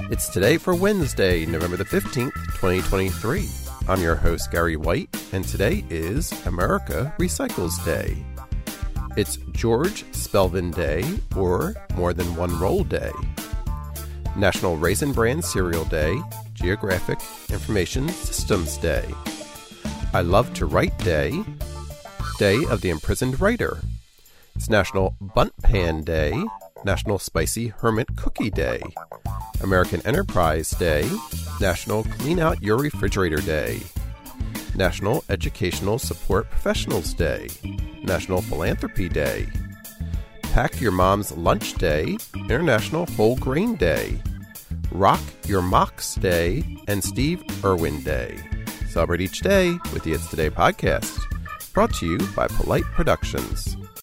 It's today for Wednesday, November the 15th, 2023. I'm your host, Gary White, and today is America Recycles Day. It's George Spelvin Day, or More Than One Role Day. National Raisin Bran Cereal Day, Geographic Information Systems Day. I Love to Write Day, Day of the Imprisoned Writer. It's National Bundt Pan Day, National Spicy Hermit Cookie Day, American Enterprise Day, National Clean Out Your Refrigerator Day, National Educational Support Professionals Day, National Philanthropy Day, Pack Your Mom's Lunch Day, International Whole Grain Day, Roc Your Mocs Day, and Steve Irwin Day. Celebrate each day with the It's Today podcast, brought to you by Polite Productions.